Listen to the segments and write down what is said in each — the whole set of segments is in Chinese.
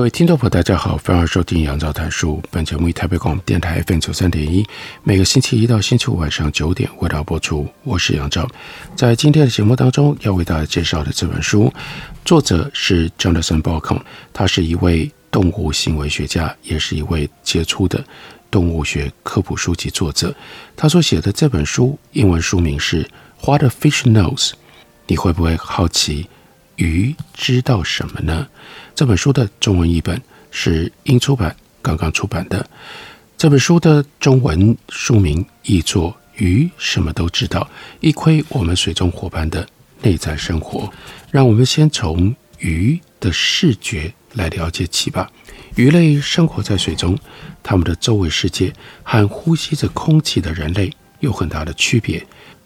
各位听众朋友，大家好，欢迎收听杨照谈书。本节目以台北广播电台 FM 九三点一，每个星期一到星期五晚上九点为大家播出。我是杨照，在今天的节目当中要为大家介绍的这本书，作者是 Jonathan Bauckham，他是一位动物行为学家，也是一位杰出的动物学科普书籍作者。他所写的这本书，英文书名是《What a Fish Knows》。你会不会好奇？鱼知道什么呢？这本书的中文译本是英出版刚刚出版的。这本书的中文书名译作《鱼什么都知道：一窥我们水中伙伴的内在生活》。让我们先从鱼的视觉来了解起吧。鱼类生活在水中，它们的周围世界和呼吸着空气的人类有很大的区别。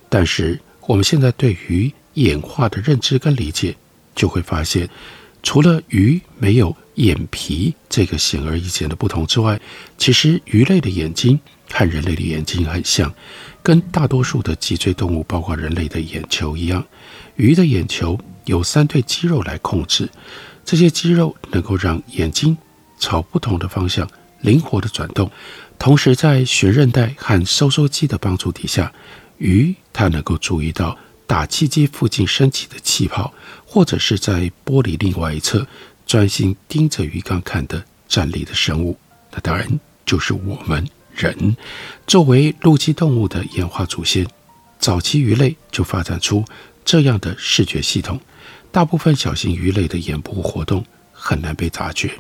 但是我们现在对鱼演化的认知跟理解，就会发现，除了鱼没有眼皮这个显而易见的不同之外，其实鱼类的眼睛和人类的眼睛很像，跟大多数的脊椎动物，包括人类的眼球一样。鱼的眼球由三对肌肉来控制，这些肌肉能够让眼睛朝不同的方向灵活地转动，同时在悬韧带和收缩肌的帮助底下，鱼它能够注意到。打气机附近升起的气泡，或者是在玻璃另外一侧专心盯着鱼缸看的站立的生物，那当然就是我们人。作为陆基动物的演化祖先，早期鱼类就发展出这样的视觉系统。大部分小型鱼类的眼部活动很难被察觉。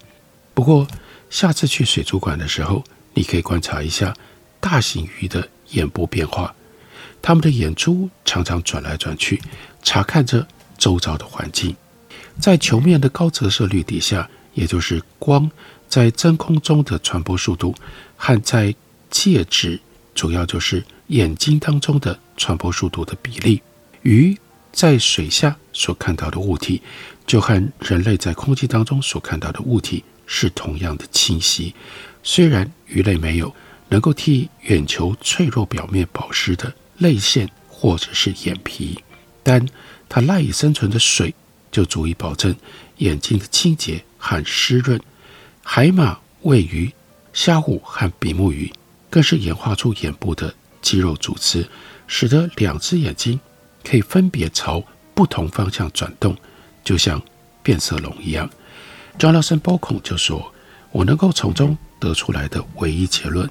不过，下次去水族馆的时候，你可以观察一下大型鱼的眼部变化。它们的眼珠常常转来转去，查看着周遭的环境。在球面的高折射率底下，也就是光在真空中的传播速度和在介质，主要就是眼睛当中的传播速度的比例，鱼在水下所看到的物体，就和人类在空气当中所看到的物体是同样的清晰。虽然鱼类没有能够替眼球脆弱表面保湿的。泪腺或者是眼皮，但它赖以生存的水就足以保证眼睛的清洁和湿润。海马、鮪鱼、虾虎和比目鱼更是演化出眼部的肌肉组织，使得两只眼睛可以分别朝不同方向转动，就像变色龙一样。Jonathan Bauckham 就说：“我能够从中得出来的唯一结论，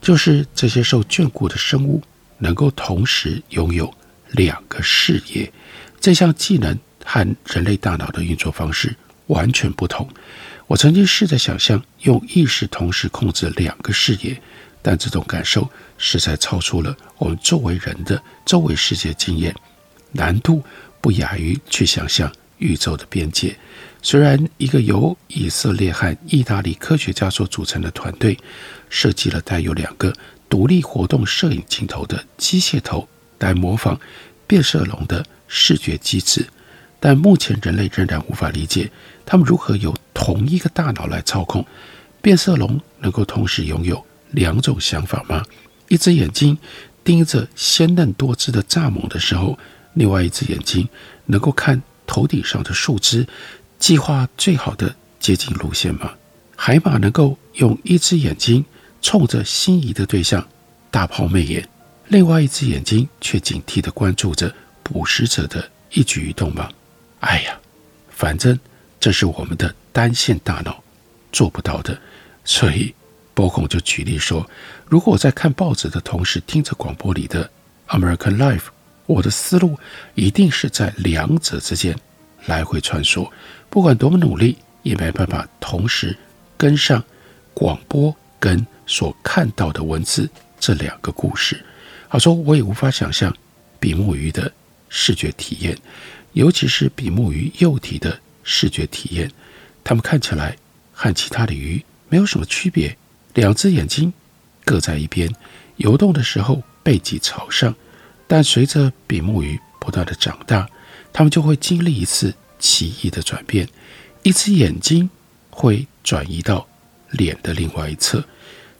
就是这些受眷顾的生物。”能够同时拥有两个视野，这项技能和人类大脑的运作方式完全不同。我曾经试着想象用意识同时控制两个视野，但这种感受实在超出了我们作为人的周围世界经验，难度不亚于去想象宇宙的边界。虽然一个由以色列和意大利科学家所组成的团队设计了带有两个。独立活动摄影镜头的机械头来模仿变色龙的视觉机制，但目前人类仍然无法理解他们如何由同一个大脑来操控。变色龙能够同时拥有两种想法吗？一只眼睛盯着鲜嫩多汁的蚱蜢的时候，另外一只眼睛能够看头顶上的树枝，计划最好的接近路线吗？海马能够用一只眼睛。冲着心仪的对象大抛媚眼，另外一只眼睛却警惕地关注着捕食者的一举一动吗？哎呀，反正这是我们的单线大脑做不到的。所以波孔就举例说，如果我在看报纸的同时听着广播里的 American Life，我的思路一定是在两者之间来回穿梭，不管多么努力，也没办法同时跟上广播跟。所看到的文字这两个故事，好说，我也无法想象比目鱼的视觉体验。尤其是比目鱼幼体的视觉体验。它们看起来和其他的鱼没有什么区别，两只眼睛各在一边，游动的时候背脊朝上。但随着比目鱼不断的长大，它们就会经历一次奇异的转变，一只眼睛会转移到脸的另外一侧。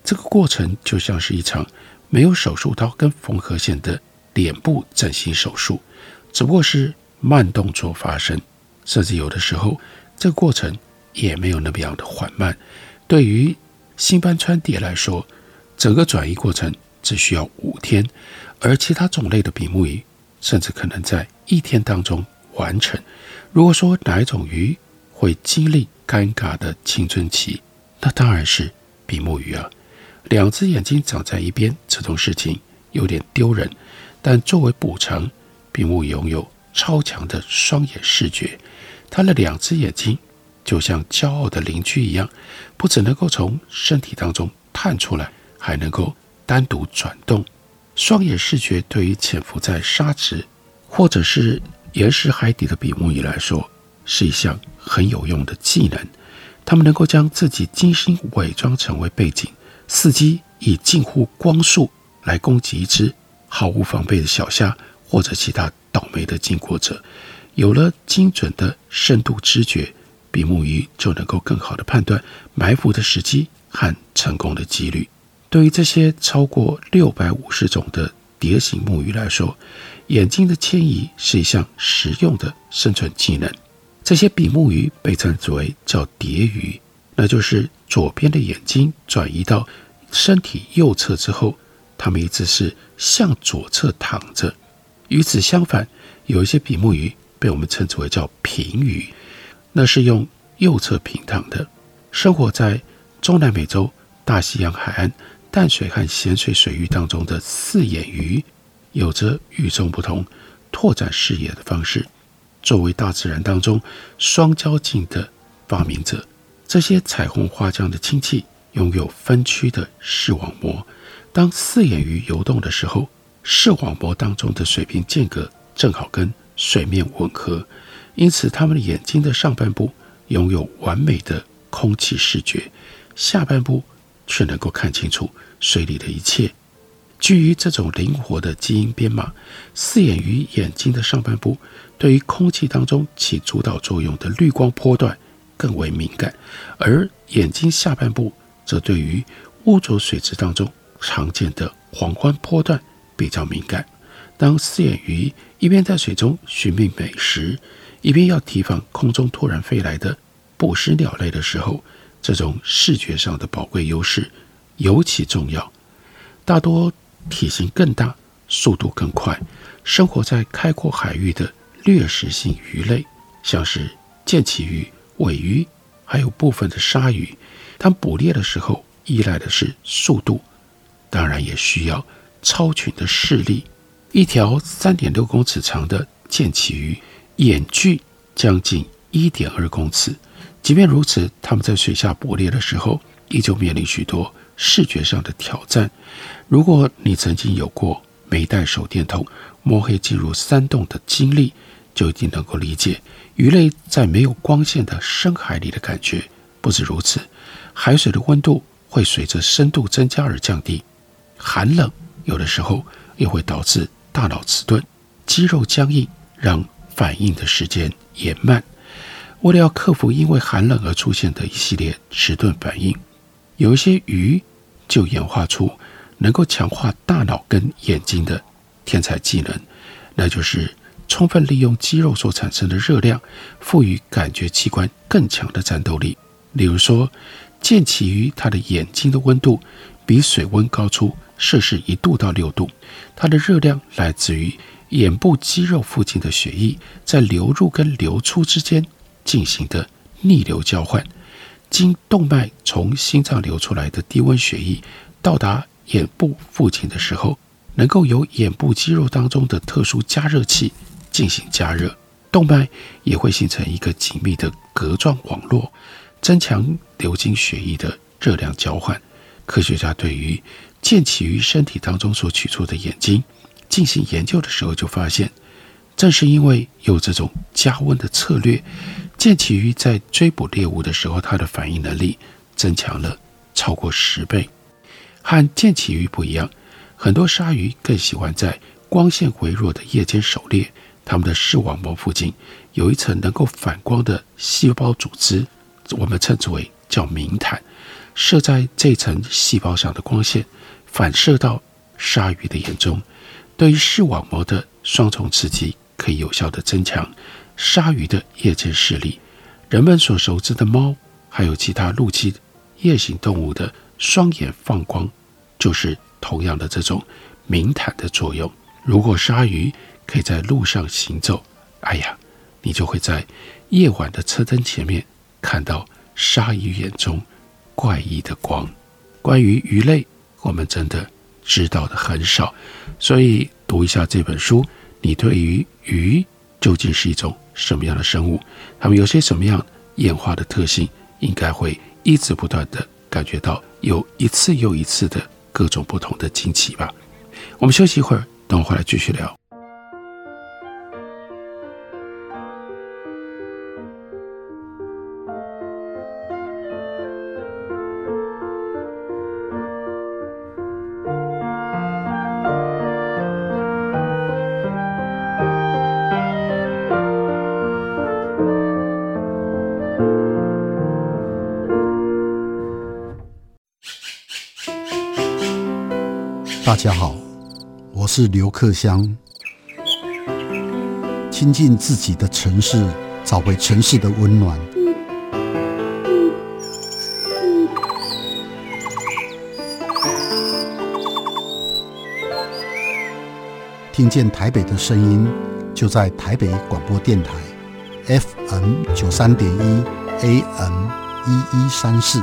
这个过程就像是一场没有手术刀跟缝合线的脸部整形手术，只不过是慢动作发生，甚至有的时候这个过程也没有那么样的缓慢。对于新斑川蝶来说，整个转移过程只需要五天。而其他种类的比目鱼，甚至可能在一天当中完成。如果说哪一种鱼会经历尴尬的青春期，那当然是比目鱼啊。两只眼睛长在一边这种事情有点丢人，但作为补偿，比目鱼拥有超强的双眼视觉。它的两只眼睛就像骄傲的邻居一样，不只能够从身体当中探出来，还能够单独转动。双眼视觉对于潜伏在沙质或者是岩石海底的比目鱼来说，是一项很有用的技能。它们能够将自己精心伪装成为背景，伺机以近乎光速来攻击一只毫无防备的小虾或者其他倒霉的经过者。有了精准的深度知觉，比目鱼就能够更好地判断埋伏的时机和成功的几率。对于这些超过六百五十种的蝶形目鱼来说，眼睛的迁移是一项实用的生存技能。这些比目鱼被称之为叫蝶鱼，那就是左边的眼睛转移到身体右侧之后，它们一直是向左侧躺着。与此相反，有一些比目鱼被我们称之为叫平鱼，那是用右侧平躺的，生活在中南美洲大西洋海岸。淡水和咸水水域当中的四眼鱼，有着与众不同、拓展视野的方式。作为大自然当中双棱镜的发明者，这些彩虹花匠的亲戚拥有分区的视网膜。当四眼鱼游动的时候，视网膜当中的水平间隔正好跟水面吻合，因此它们的眼睛的上半部拥有完美的空气视觉，下半部。却能够看清楚水里的一切。基于这种灵活的基因编码，四眼鱼眼睛的上半部对于空气当中起主导作用的绿光波段更为敏感，而眼睛下半部则对于污浊水质当中常见的黄昏波段比较敏感。当四眼鱼一边在水中寻觅美食，一边要提防空中突然飞来的捕食鸟类的时候，这种视觉上的宝贵优势尤其重要。大多体型更大、速度更快、生活在开阔海域的掠食性鱼类，像是剑鳍鱼、尾鱼，还有部分的鲨鱼，它们捕猎的时候依赖的是速度，当然也需要超群的视力。一条三点六公尺长的剑鳍鱼，眼距将近一点二公尺。即便如此，它们在水下捕猎的时候，依旧面临许多视觉上的挑战。如果你曾经有过没带手电筒摸黑进入山洞的经历，就一定能够理解鱼类在没有光线的深海里的感觉。不止如此，海水的温度会随着深度增加而降低，寒冷有的时候也会导致大脑迟钝、肌肉僵硬，让反应的时间延慢。为了要克服因为寒冷而出现的一系列迟钝反应，有一些鱼就演化出能够强化大脑跟眼睛的天才技能，那就是充分利用肌肉所产生的热量，赋予感觉器官更强的战斗力。例如说，剑起鱼它的眼睛的温度比水温高出摄氏一度到六度，它的热量来自于眼部肌肉附近的血液在流入跟流出之间。进行的逆流交换，经动脉从心脏流出来的低温血液到达眼部附近的时候，能够由眼部肌肉当中的特殊加热器进行加热，动脉也会形成一个紧密的格状网络，增强流经血液的热量交换。科学家对于剑鳍鱼身体当中所取出的眼睛进行研究的时候，就发现正是因为有这种加温的策略，剑鳍鱼在追捕猎物的时候，它的反应能力增强了超过十倍。和剑鳍鱼不一样，很多鲨鱼更喜欢在光线微弱的夜间狩猎。它们的视网膜附近有一层能够反光的细胞组织，我们称之为叫明毯。射在这层细胞上的光线反射到鲨鱼的眼中，对于视网膜的双重刺激，可以有效地增强鲨鱼的夜间视力。人们所熟知的猫，还有其他陆基夜行动物的双眼放光，就是同样的这种明毯的作用。如果鲨鱼可以在路上行走，哎呀，你就会在夜晚的车灯前面看到鲨鱼眼中怪异的光。关于鱼类，我们真的知道的很少，所以读一下这本书，你对于鱼究竟是一种什么样的生物，它们有些什么样演化的特性，应该会一直不断地感觉到有一次又一次的各种不同的惊奇吧。我们休息一会儿，等我回来继续聊。大家好，我是刘克襄。亲近自己的城市，找回城市的温暖。听见台北的声音，就在台北广播电台，FM 九三点一，AM 一一三四。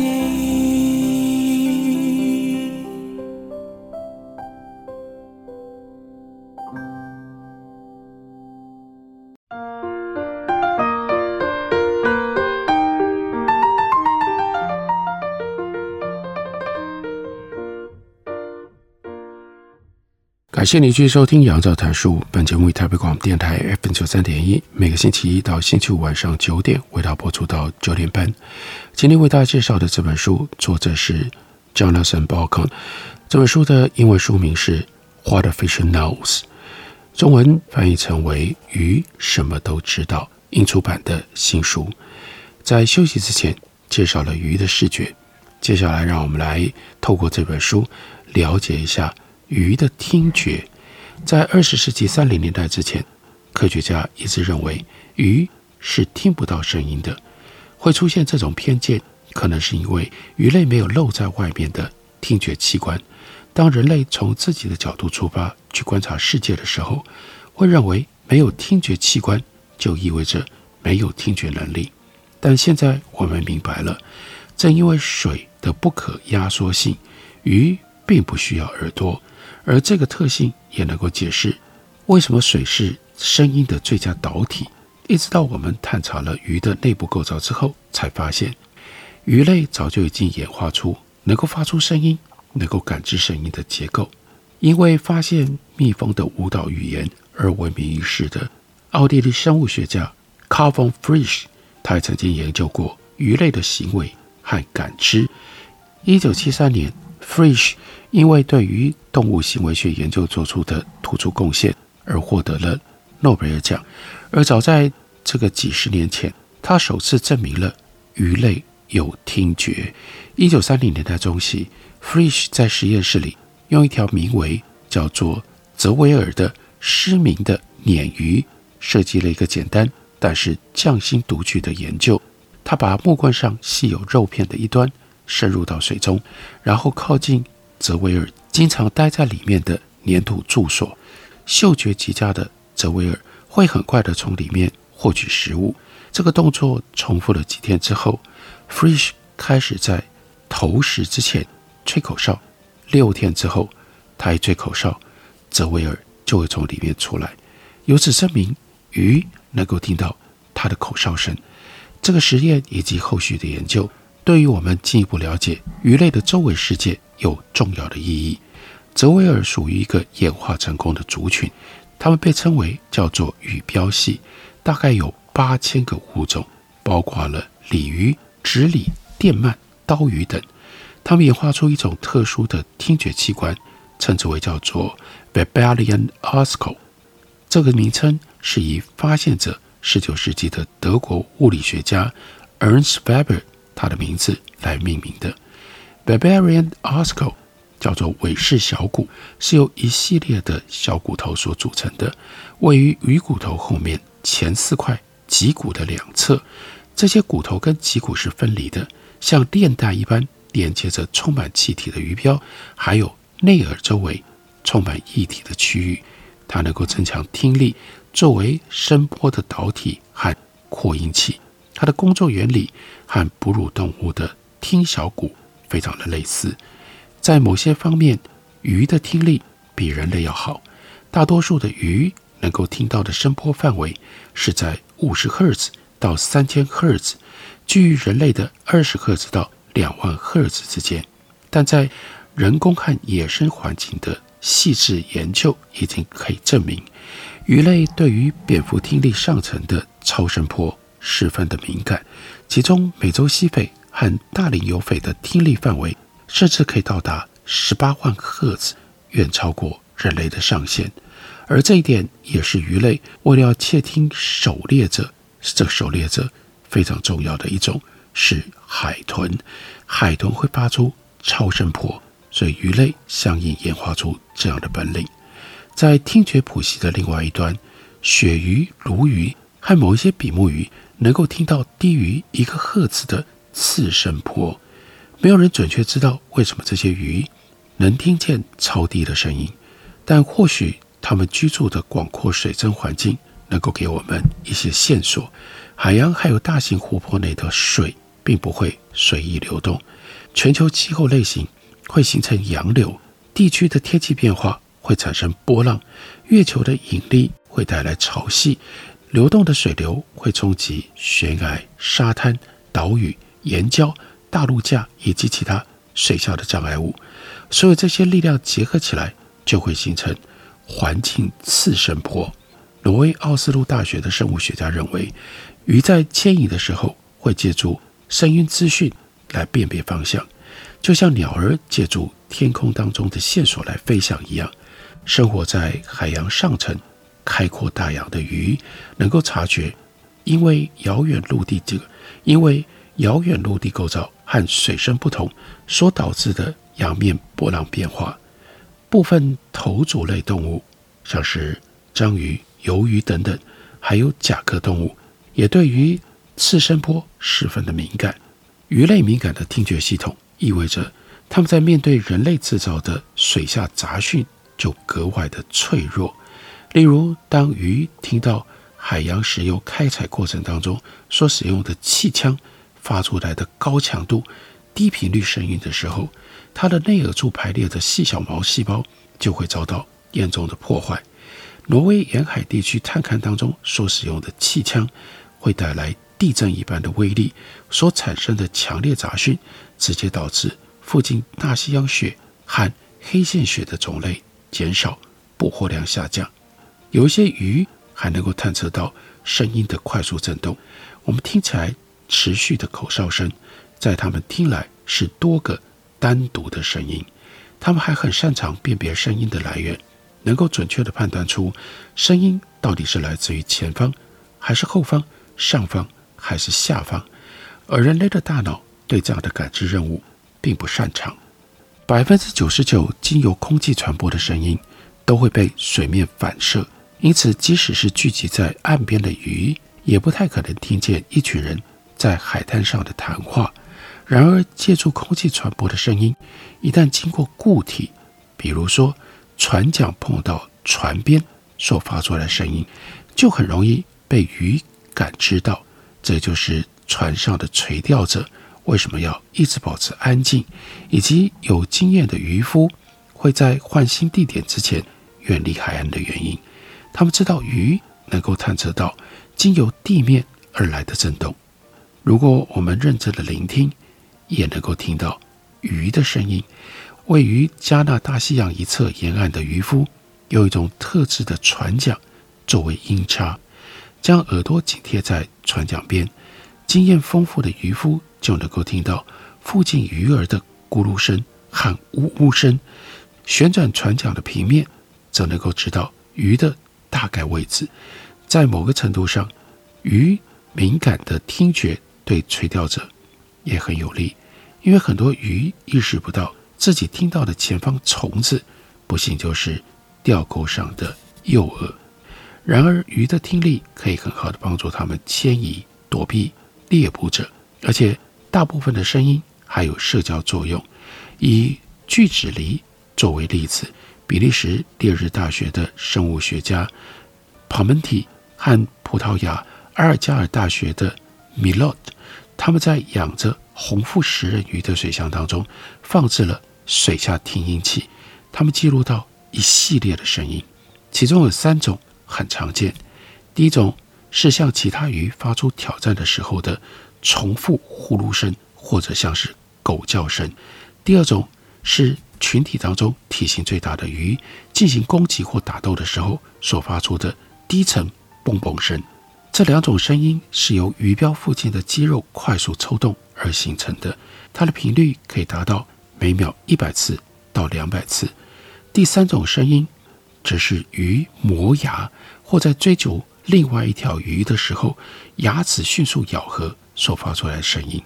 感谢你继续收听《杨照谈书》。本节目以台北广播电台 FM 九三点一，每个星期一到星期五晚上九点，为大家播出到九点半。今天为大家介绍的这本书，作者是 Jonathan Balcon。这本书的英文书名是《What a Fish Knows》，中文翻译成为《鱼什么都知道》。英出版的新书。在休息之前，介绍了鱼的视觉。接下来，让我们来透过这本书了解一下。鱼的听觉，在二十世纪三零年代之前，科学家一直认为鱼是听不到声音的。会出现这种偏见，可能是因为鱼类没有露在外面的听觉器官。当人类从自己的角度出发去观察世界的时候，会认为没有听觉器官就意味着没有听觉能力。但现在我们明白了，正因为水的不可压缩性，鱼并不需要耳朵。而这个特性也能够解释为什么水是声音的最佳导体。一直到我们探查了鱼的内部构造之后，才发现鱼类早就已经演化出能够发出声音、能够感知声音的结构。因为发现蜜蜂的舞蹈语言而闻名于世的奥地利生物学家 Carl von Frisch，他也曾经研究过鱼类的行为和感知。一九七三年，Frisch 因为对于动物行为学研究做出的突出贡献而获得了诺贝尔奖。而早在这个几十年前，他首次证明了鱼类有听觉。一九三零年代中期，Frisch 在实验室里用一条名为叫做泽维尔的失明的鲶鱼设计了一个简单但是匠心独具的研究。他把木棍上系有肉片的一端渗入到水中，然后靠近泽维尔经常待在里面的粘土住所。嗅觉极佳的泽维尔会很快地从里面获取食物。这个动作重复了几天之后，Frisch 开始在投食之前吹口哨。六天之后，他一吹口哨，泽维尔就会从里面出来。由此证明，鱼能够听到他的口哨声。这个实验以及后续的研究，对于我们进一步了解鱼类的周围世界有重要的意义。泽维尔属于一个演化成功的族群，它们被称为叫做鱼标系，大概有八千个物种，包括了鲤鱼、直鲤、电鳗、刀鱼等。它们演化出一种特殊的听觉器官，称之为叫做 Weberian Osco。这个名称是以发现者19世纪的德国物理学家 Ernst Weber 他的名字来命名的。Weberian Osco 叫做韦氏小骨，是由一系列的小骨头所组成的，位于鱼骨头后面前四块脊骨的两侧。这些骨头跟脊骨是分离的，像链带一般连接着充满气体的鱼标，还有内耳周围充满液体的区域。它能够增强听力，作为声波的导体和扩音器。它的工作原理和哺乳动物的听小骨非常的类似，在某些方面，鱼的听力比人类要好。大多数的鱼能够听到的声波范围是在五十赫兹到三千赫兹，居于人类的二十赫兹到两万赫兹之间。但在人工和野生环境的细致研究已经可以证明，鱼类对于蝙蝠听力上层的超声波十分的敏感，其中美洲西非和大龄游翡的听力范围甚至可以到达十八万赫兹，远超过人类的上限。而这一点也是鱼类为了要窃听狩猎者，这狩猎者非常重要的一种是海豚，海豚会发出超声波。所以，鱼类相应演化出这样的本领。在听觉谱系的另外一端，鳕鱼、鲈鱼和某一些比目鱼能够听到低于一个赫兹的次声波。没有人准确知道为什么这些鱼能听见超低的声音，但或许它们居住的广阔水深环境能够给我们一些线索。海洋还有大型湖泊内的水并不会随意流动，全球气候类型。会形成洋流，地区的天气变化会产生波浪，月球的引力会带来潮汐，流动的水流会冲击悬崖、沙滩、岛屿、岩礁、大陆架以及其他水下的障碍物，所有这些力量结合起来，就会形成环境次声波。挪威奥斯陆大学的生物学家认为，鱼在牵引的时候会借助声音资讯来辨别方向。就像鸟儿借助天空当中的线索来飞翔一样，生活在海洋上层、开阔大洋的鱼能够察觉，因为遥远陆地这个，因为遥远陆地构造和水深不同所导致的洋面波浪变化。部分头足类动物，像是章鱼、鱿鱼等等，还有甲壳动物，也对于次声波十分的敏感。鱼类敏感的听觉系统。意味着他们在面对人类制造的水下杂讯就格外的脆弱。例如，当鱼听到海洋石油开采过程当中所使用的气枪发出来的高强度、低频率声音的时候，它的内耳处排列的细小毛细胞就会遭到严重的破坏。挪威沿海地区探勘当中所使用的气枪会带来地震一般的威力，所产生的强烈杂讯。直接导致附近大西洋鳕和黑线鳕的种类减少，捕获量下降。有一些鱼还能够探测到声音的快速震动。我们听起来持续的口哨声，在他们听来是多个单独的声音。他们还很擅长辨别声音的来源，能够准确地判断出声音到底是来自于前方，还是后方、上方还是下方。而人类的大脑。对这样的感知任务并不擅长。百分之九十九经由空气传播的声音都会被水面反射，因此即使是聚集在岸边的鱼，也不太可能听见一群人在海滩上的谈话。然而，借助空气传播的声音，一旦经过固体，比如说船桨碰到船边所发出来的声音，就很容易被鱼感知到。这就是船上的垂钓者为什么要一直保持安静，以及有经验的渔夫会在换新地点之前远离海岸的原因。他们知道鱼能够探测到经由地面而来的震动。如果我们认真的聆听，也能够听到鱼的声音。位于加纳大西洋一侧沿岸的渔夫，有一种特制的船桨作为音叉，将耳朵紧贴在船桨边。经验丰富的渔夫就能够听到附近鱼儿的咕噜声和呜呜声。旋转船桨的平面，则能够知道鱼的大概位置。在某个程度上，鱼敏感的听觉对垂钓者也很有利。因为很多鱼意识不到自己听到的前方虫子，不幸就是钓钩上的诱饵。然而，鱼的听力可以很好的帮助它们迁移、躲避猎捕者，而且大部分的声音还有社交作用。以锯齿梨作为例子，比利时列日大学的生物学家帕门提和葡萄牙阿尔加尔大学的米洛特，他们在养着红腹食人鱼的水箱当中放置了水下听音器，他们记录到一系列的声音，其中有三种很常见。第一种是向其他鱼发出挑战的时候的重复呼噜声，或者像是狗叫声；第二种是群体当中体型最大的鱼进行攻击或打斗的时候所发出的低沉嘣嘣声。这两种声音是由鱼标附近的肌肉快速抽动而形成的，它的频率可以达到每秒一百次到两百次。第三种声音，则是鱼磨牙或在追逐另外一条鱼的时候，牙齿迅速咬合所发出来的声音。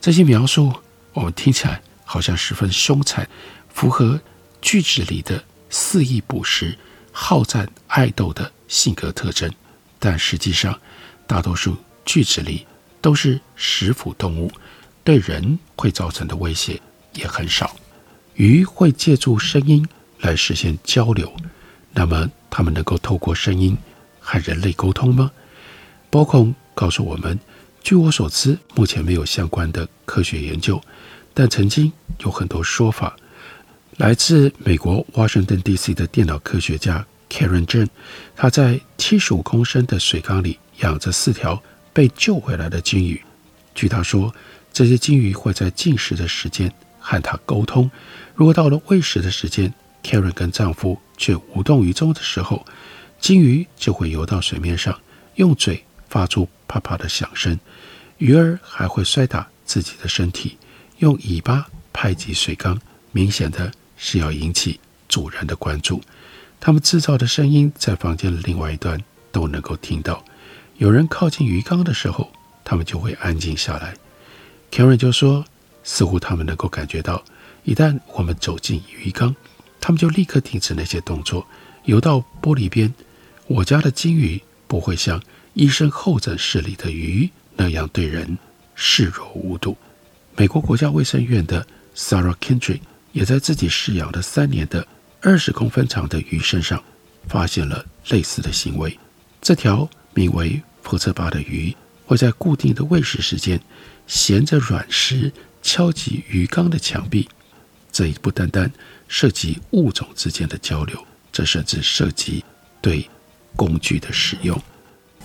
这些描述我们听起来好像十分凶残，符合锯齿梨的肆意捕食、好战爱斗的性格特征。但实际上，大多数锯齿梨都是食腐动物，对人会造成的威胁也很少。鱼会借助声音来实现交流，那么它们能够透过声音和人类沟通吗？波孔告诉我们，据我所知，目前没有相关的科学研究，但曾经有很多说法。来自美国华盛顿 DC 的电脑科学家。Karen Jane，他在七十五公升的水缸里养着四条被救回来的鲸鱼。据他说，这些鲸鱼会在进食的时间和他沟通。如果到了喂食的时间，Karen 跟丈夫却无动于衷的时候，鲸鱼就会游到水面上，用嘴发出啪啪的响声。鱼儿还会摔打自己的身体，用尾巴拍击水缸，明显的是要引起主人的关注。他们制造的声音在房间的另外一端都能够听到。有人靠近鱼缸的时候，他们就会安静下来。Karen 就说：“似乎他们能够感觉到，一旦我们走进鱼缸，他们就立刻停止那些动作，游到玻璃边。我家的鲸鱼不会像医生候诊室里的鱼那样对人视若无睹。”美国国家卫生院的 Sarah Kendrick 也在自己饲养了三年的。二十公分长的鱼身上发现了类似的行为。这条名为福特巴的鱼会在固定的喂食时间，衔着软石敲击鱼缸的墙壁。这一不单单涉及物种之间的交流，这甚至涉及对工具的使用。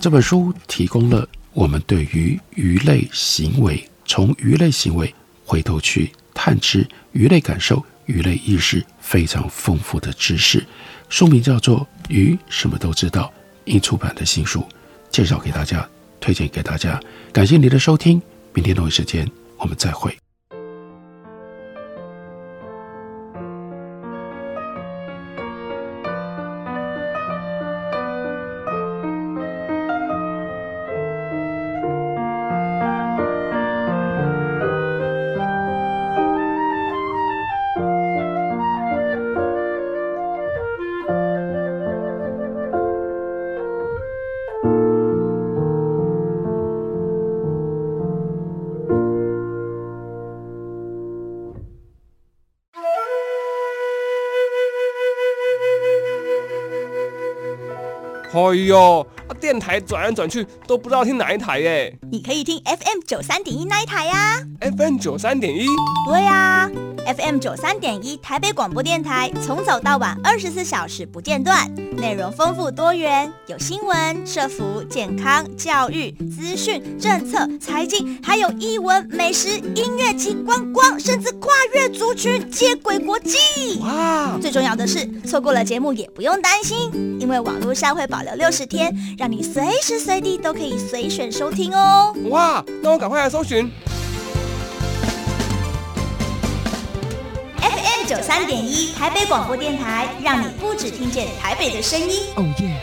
这本书提供了我们对于鱼类行为，从鱼类行为回头去探知鱼类感受。鱼类意识非常丰富的知识，书名叫做《鱼什么都知道》，应出版的新书，介绍给大家，推荐给大家。感谢您的收听，明天同一时间我们再会。哎呦，电台转来转去都不知道听哪一台耶。你可以听 FM 九三点一那一台呀。FM 九三点一。对呀，FM 九三点一台北广播电台，从早到晚二十四小时不间断，内容丰富多元，有新闻、社福、健康、教育、资讯、政策、财经，还有艺文、美食、音乐及观光，甚至跨越族群接轨国际。哇！最重要的是，错过了节目也不用担心，因为网络上会保留六十天，让你随时随地都可以随选收听哦。哇！那我赶快来搜寻九三点一台北广播电台，让你不只听见台北的声音。哦耶！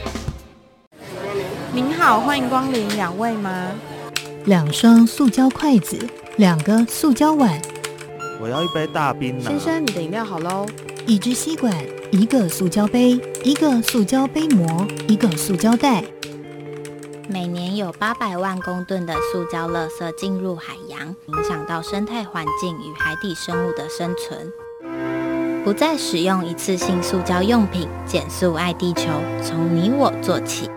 您好，欢迎光临，两位吗？两双塑胶筷子，两个塑胶碗。我要一杯大冰。先生，你的饮料好喽。一支吸管，一个塑胶杯，一个塑胶杯膜，一个塑胶袋。每年有八百万公吨的塑胶垃圾进入海洋，影响到生态环境与海底生物的生存。不再使用一次性塑胶用品，减速爱地球，从你我做起。